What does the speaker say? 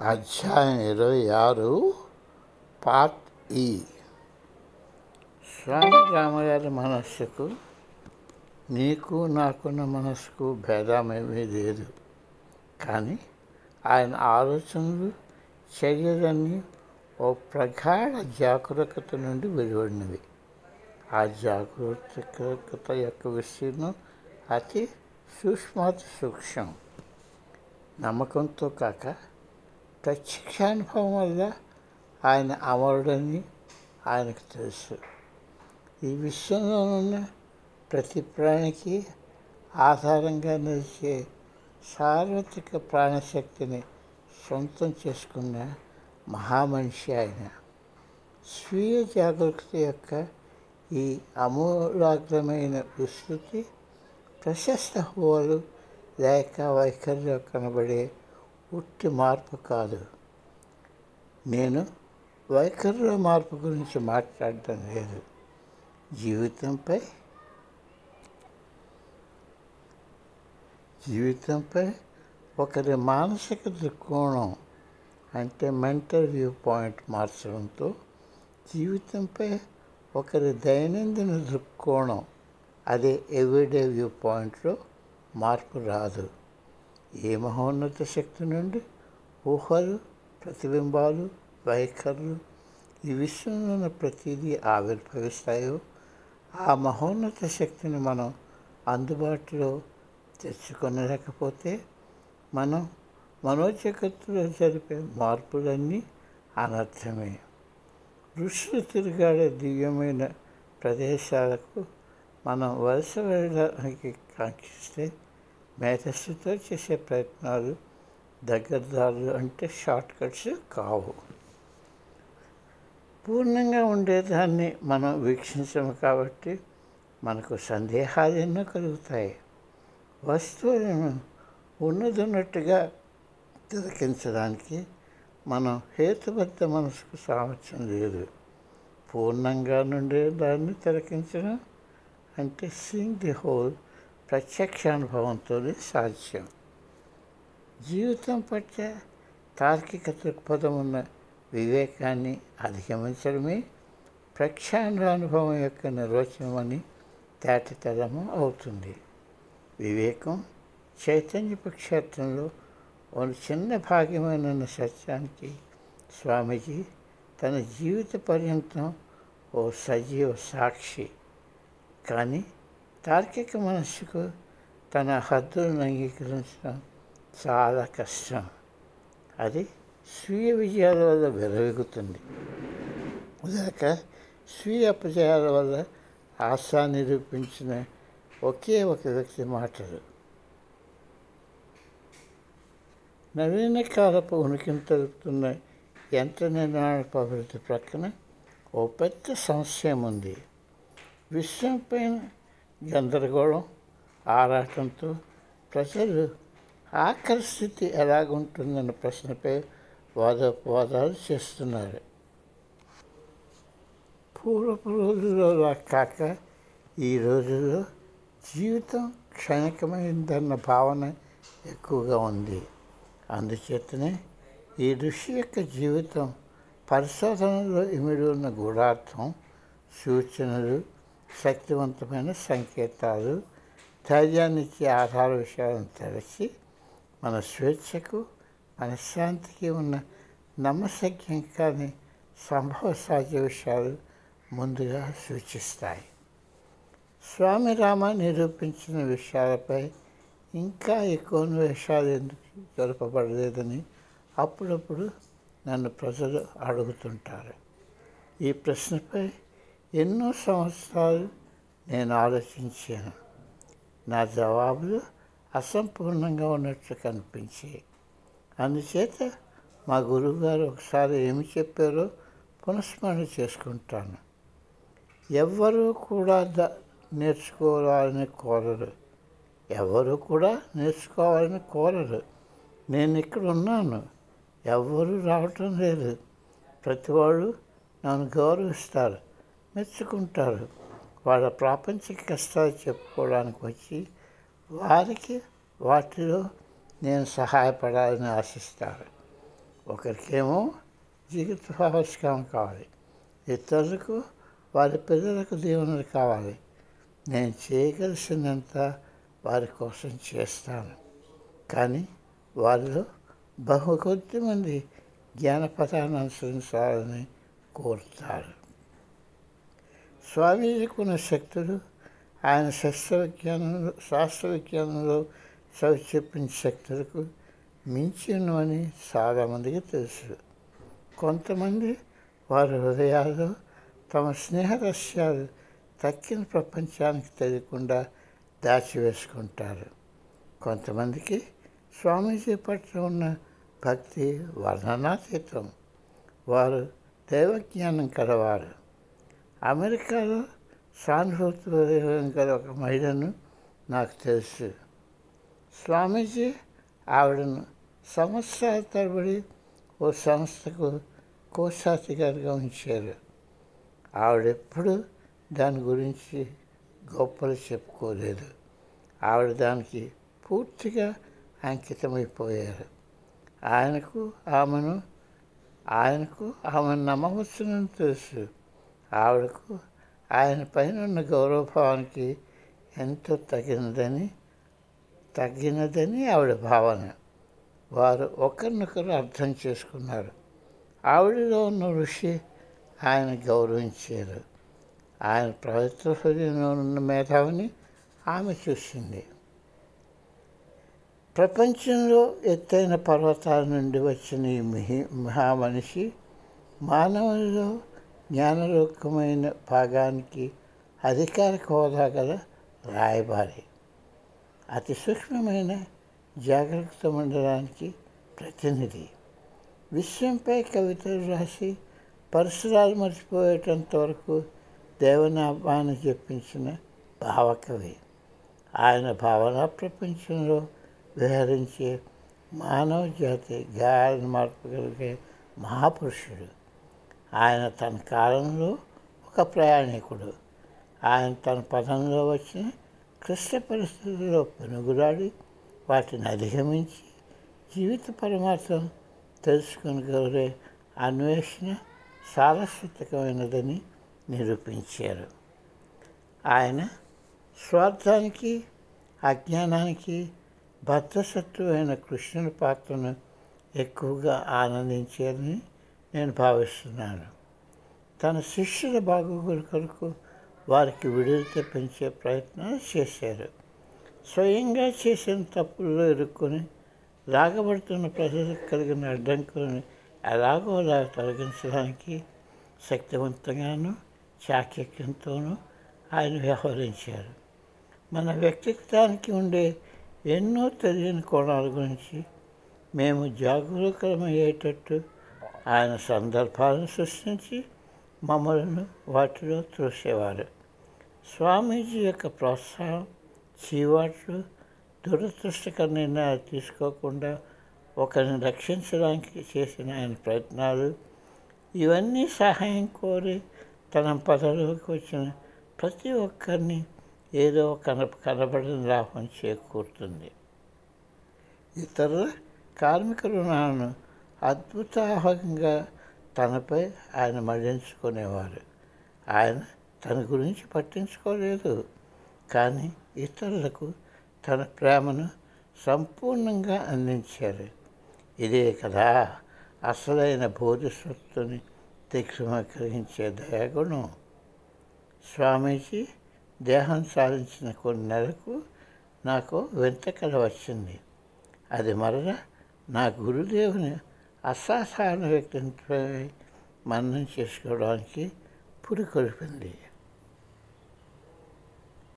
అధ్యాయం ఇరవై ఆరు పార్ట్ ఈ. స్వామి రామగారి మనస్సుకు నీకు నాకున్న మనస్సుకు భేదమేమీ లేదు. కానీ ఆయన ఆలోచనలు చర్యలన్నీ ఓ ప్రగాఢ జాగ్రత్త నుండి వెలువడినవి. ఆ జాగ్రత్త యొక్క విస్తీర్ణం అతి సూక్ష్మాతి సూక్ష్మం. నమ్మకంతో కాక ప్రత్యక్షానుభవం వల్ల ఆయన అమరుడని ఆయనకు తెలుసు. ఈ విశ్వంలో ఉన్న ప్రతి ప్రాణికి ఆధారంగా నిలిచే సార్వత్రిక ప్రాణశక్తిని సొంతం చేసుకున్న మహామనిషి ఆయన. స్వీయ జాగరూకత యొక్క ఈ అమూలాగ్రమైన విస్తృతి ప్రశస్త హోలు లేక వైఖరిలో కనబడే ఉట్టి మార్పు కాదు. నేను వైఖరిలో మార్పు గురించి మాట్లాడటం లేదు. జీవితంపై జీవితంపై ఒకరి మానసిక దృక్కోణం అంటే మెంటల్ వ్యూ పాయింట్ మార్చడంతో జీవితంపై ఒకరి దైనందిన దృక్కోణం అదే ఎవ్రీడే వ్యూ పాయింట్లో మార్పు రాదు. ఏ మహోన్నత శక్తి నుండి ఊహలు ప్రతిబింబాలు వైఖరులు ఈ విశ్వంలో ప్రతిదీ ఆవిర్భవిస్తాయో ఆ మహోన్నత శక్తిని మనం అందుబాటులో తెచ్చుకొనలేకపోతే మనం మనోజగత్తులో జరిపే మార్పులన్నీ అనర్థమే. ఋషులు తిరిగాడే దివ్యమైన ప్రదేశాలకు మనం వలస వెళ్ళడానికి కాంక్షిస్తే మేధస్సుతో చేసే ప్రయత్నాలు దగ్గరదారులు అంటే షార్ట్ కట్స్ కావు. పూర్ణంగా ఉండేదాన్ని మనం వీక్షించము కాబట్టి మనకు సందేహాలు ఎన్నో కలుగుతాయి. వస్తువులను ఉన్నదున్నట్టుగా తిలకించడానికి మనం హేతుబద్ధ మనసుకు సామర్థ్యం లేదు. పూర్ణంగా నుండే దాన్ని తిలకించడం అంటే సీయింగ్ ది హోల్ ప్రత్యక్షానుభవంతోనే సాధ్యం. జీవితం పట్ల తార్కిక దృక్పథం ఉన్న వివేకాన్ని అధిగమించడమే ప్రక్షానుభవం యొక్క నిర్వచనమని తేటతరము అవుతుంది. వివేకం చైతన్యపు క్షేత్రంలో ఒక చిన్న భాగ్యమైన సత్యానికి స్వామీజీ తన జీవిత పర్యంతం ఓ సజీవ సాక్షి. కానీ తార్కిక మనస్సుకు తన హద్దులను అంగీకరించడం చాలా కష్టం. అది స్వీయ విజయాల వల్ల విరవెగుతుంది. లేక స్వీయ అపజయాల వల్ల ఆశ నిరూపించిన ఒకే ఒక వ్యక్తి మాటలు. నవీన కాలపు ఉనికిని తెలుపుతున్న యంత్ర నిర్మాణపు అభివృద్ధి ప్రక్కన ఓ పెద్ద సంశయం ఉంది. విశ్వం పైన గందరగోళం ఆరాటంతో ప్రజలు ఆఖరి స్థితి ఎలాగుంటుందన్న ప్రశ్నపై వాదోపవాదాలు చేస్తున్నారు. పూర్వపు రోజుల్లో కాక ఈ రోజుల్లో జీవితం క్షణికమైందన్న భావన ఎక్కువగా ఉంది. అందుచేతనే ఈ ఋషి యొక్క జీవితం పరిశోధనలో ఇమిడి ఉన్న గూఢార్థం సూచనలు శక్తివంతమైన సంకేతాలు ధైర్యాన్నిచ్చే ఆధార విషయాలను తెరచి మన స్వేచ్ఛకు మనశ్శాంతికి ఉన్న నమ్మశక్యం కాని సంభవ సాధ్య విషయాలు ముందుగా సూచిస్తాయి. స్వామి రామ నిరూపించిన విషయాలపై ఇంకా ఎక్కువ విషయాలు ఎందుకు జరపబడలేదని అప్పుడప్పుడు నన్ను ప్రజలు అడుగుతుంటారు. ఈ ప్రశ్నపై ఎన్నో సంవత్సరాలు నేను ఆలోచించాను. నా జవాబులు అసంపూర్ణంగా ఉన్నట్లు కనిపించాయి. అందుచేత మా గురువుగారు ఒకసారి ఏమి చెప్పారో పునఃస్మరణ చేసుకుంటాను. ఎవ్వరూ కూడా ద నేర్చుకోవాలని కోరరు. ఎవరు కూడా నేర్చుకోవాలని కోరరు. నేను ఇక్కడ ఉన్నాను. ఎవ్వరూ రావటం లేదు. ప్రతివాడు నన్ను గౌరవిస్తారు. మెచ్చుకుంటారు. వాళ్ళ ప్రాపంచిక కష్టాలు చెప్పుకోవడానికి వచ్చి వారికి వాటిలో నేను సహాయపడాలని ఆశిస్తారు. ఒకరికేమో జీవిత కావాలి. ఇతరులకు వారి పిల్లలకు దీవెనలు కావాలి. నేను చేయగలిసినంత వారి కోసం చేస్తాను. కానీ వారిలో బహు కొద్ది మంది జ్ఞానపథాన్ని అనుసరించాలని కోరుతారు. స్వామీజీకున్న శక్తులు ఆయన శస్త్ర శాస్త్రవిజ్ఞానంలో శాస్త్ర విజ్ఞానంలో చవి చెప్పిన శక్తులకు మించినవని ఉన్నవని చాలామందికి తెలుసు. కొంతమంది వారి హృదయాల్లో తమ స్నేహ రహస్యాలు తక్కిన ప్రపంచానికి తెలియకుండా దాచివేసుకుంటారు. కొంతమందికి స్వామీజీ పట్ల ఉన్న భక్తి వర్ణనాతీతం. వారు దైవజ్ఞానం కలవారు. అమెరికాలో సానుభూతి గల ఒక మహిళను నాకు తెలుసు. స్వామీజీ ఆవిడను సంవత్సరాల తరబడి ఓ సంస్థకు కోశాధికారిగా ఉంచారు. ఆవిడెప్పుడు దాని గురించి గొప్పలు చెప్పుకోలేదు. ఆవిడ దానికి పూర్తిగా అంకితమైపోయారు. ఆయనకు ఆమెను ఆయనకు ఆమెను నమ్మవచ్చునని తెలుసు. ఆవిడకు ఆయన పైన ఉన్న గౌరవభావానికి ఎంతో తగినదని తగ్గినదని ఆవిడ భావన. వారు ఒకరినొకరు అర్థం చేసుకున్నారు. ఆవిడలో ఉన్న ఋషి ఆయన గౌరవించారు. ఆయన పవిత్ర హృదయంలో ఉన్న మేధావిని ఆమె చూసింది. ప్రపంచంలో ఎత్తైన పర్వతాల నుండి వచ్చిన ఈ మిహి మహామనిషి మానవుల్లో జ్ఞానలోకమైన భాగానికి అధికారిక హోదా గల రాయబారి. అతి సూక్ష్మమైన జాగ్రత్త మండలానికి ప్రతినిధి. విశ్వంపై కవితలు రాసి పరిసరాలు మర్చిపోయేటంత వరకు దేవనామాన్ని చెప్పించిన భావకవి. ఆయన భావనా ప్రపంచంలో విహరించే మానవ జాతి గాయాలను మార్పగలిగే మహాపురుషుడు. ఆయన తన కాలంలో ఒక ప్రయాణికుడు. ఆయన తన పదంలో వచ్చిన క్లిష్ట పరిస్థితుల్లో పెనుగులాడి వాటిని అధిగమించి జీవిత పరమార్థం తెలుసుకొనగలిగే అన్వేషణ సారస్వతకమైనదని నిరూపించారు. ఆయన స్వార్థానికి అజ్ఞానానికి బద్ధశత్రువైన కృష్ణుని పాత్రను ఎక్కువగా ఆనందించారని నేను భావిస్తున్నాను. తన శిష్యుల బాగోగుల కొరకు వారికి విడుదల తెప్పించే ప్రయత్నాలు చేశారు. స్వయంగా చేసిన తప్పుల్లో ఇరుక్కొని రాగబడుతున్న ప్రజలకు కలిగిన అడ్డంకులను ఎలాగో అలా తొలగించడానికి శక్తివంతంగానూ చాకక్యంతోనూ ఆయన వ్యవహరించారు. మన వ్యక్తిత్వానికి ఉండే ఎన్నో తెలియని కోణాల గురించి మేము జాగరూకరమయ్యేటట్టు ఆయన సందర్భాలను సృష్టించి మమ్మలను వాటిలో త్రోసేవారు. స్వామీజీ యొక్క ప్రోత్సాహం చీవాట్లు దురదృష్టకర నిర్ణయాలు తీసుకోకుండా ఒకరిని రక్షించడానికి చేసిన ఆయన ప్రయత్నాలు ఇవన్నీ సహాయం కోరి తన పదవికి వచ్చిన ప్రతి ఒక్కరిని ఏదో కన కనబడిన లాభం చేకూరుతుంది. ఇతరుల కార్మిక రుణాలను అద్భుతాహకంగా తనపై ఆయన మళ్ళించుకునేవారు. ఆయన తన గురించి పట్టించుకోలేదు. కానీ ఇతరులకు తన ప్రేమను సంపూర్ణంగా అందించారు. ఇదే కదా అసలైన బోధిసత్తుని తీక్షమకరించే దయాగుణం. స్వామీజీ దేహం సాధించిన కొన్ని నెలకు నాకు వింత కల వచ్చింది. అది మరల నా గురుదేవుని అసాధారణ వ్యక్తిత్వమై మన్నం చేసుకోవడానికి పురికొల్పింది